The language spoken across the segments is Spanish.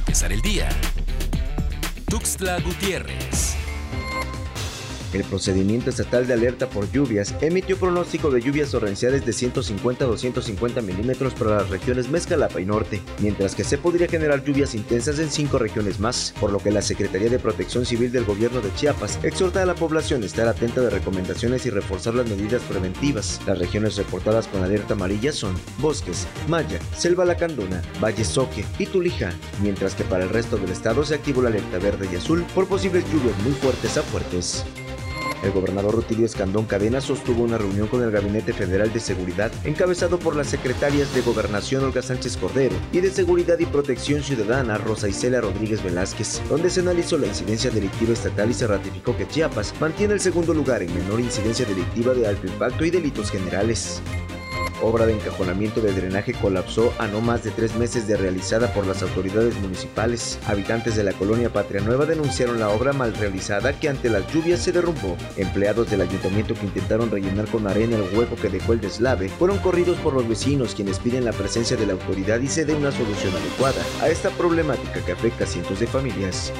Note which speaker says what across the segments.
Speaker 1: empezar el día. Tuxtla Gutiérrez.
Speaker 2: El procedimiento estatal de alerta por lluvias emitió pronóstico de lluvias torrenciales de 150 a 250 milímetros para las regiones Mezcalapa y Norte, mientras que se podría generar lluvias intensas en cinco regiones más, por lo que la Secretaría de Protección Civil del Gobierno de Chiapas exhorta a la población a estar atenta de recomendaciones y reforzar las medidas preventivas. Las regiones reportadas con alerta amarilla son Bosques, Maya, Selva Lacandona, Valle Soque y Tulija, mientras que para el resto del estado se activó la alerta verde y azul por posibles lluvias muy fuertes a fuertes. El gobernador Rutilio Escandón Cadena sostuvo una reunión con el Gabinete Federal de Seguridad, encabezado por las secretarias de Gobernación Olga Sánchez Cordero y de Seguridad y Protección Ciudadana Rosa Isela Rodríguez Velázquez, donde se analizó la incidencia delictiva estatal y se ratificó que Chiapas mantiene el segundo lugar en menor incidencia delictiva de alto impacto y delitos generales obra de encajonamiento de drenaje colapsó a no más de tres meses de realizada por las autoridades municipales. Habitantes de la colonia Patria Nueva denunciaron la obra mal realizada que ante las lluvias se derrumbó. Empleados del ayuntamiento que intentaron rellenar con arena el hueco que dejó el deslave fueron corridos por los vecinos quienes piden la presencia de la autoridad y se dé una solución adecuada a esta problemática que afecta a cientos de familias.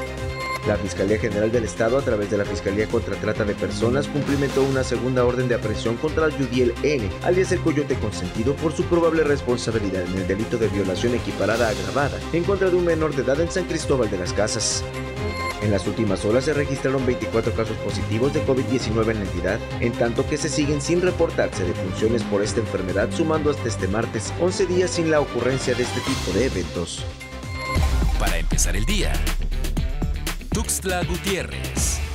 Speaker 2: La Fiscalía General del Estado, a través de la Fiscalía contra Trata de Personas, cumplimentó una segunda orden de aprehensión contra Yudiel N., alias el Coyote Consentido, por su probable responsabilidad en el delito de violación equiparada agravada en contra de un menor de edad en San Cristóbal de las Casas. En las últimas horas se registraron 24 casos positivos de COVID-19 en la entidad, en tanto que se siguen sin reportarse defunciones por esta enfermedad, sumando hasta este martes 11 días sin la ocurrencia de este tipo de eventos.
Speaker 1: Para empezar el día, Tuxtla Gutiérrez.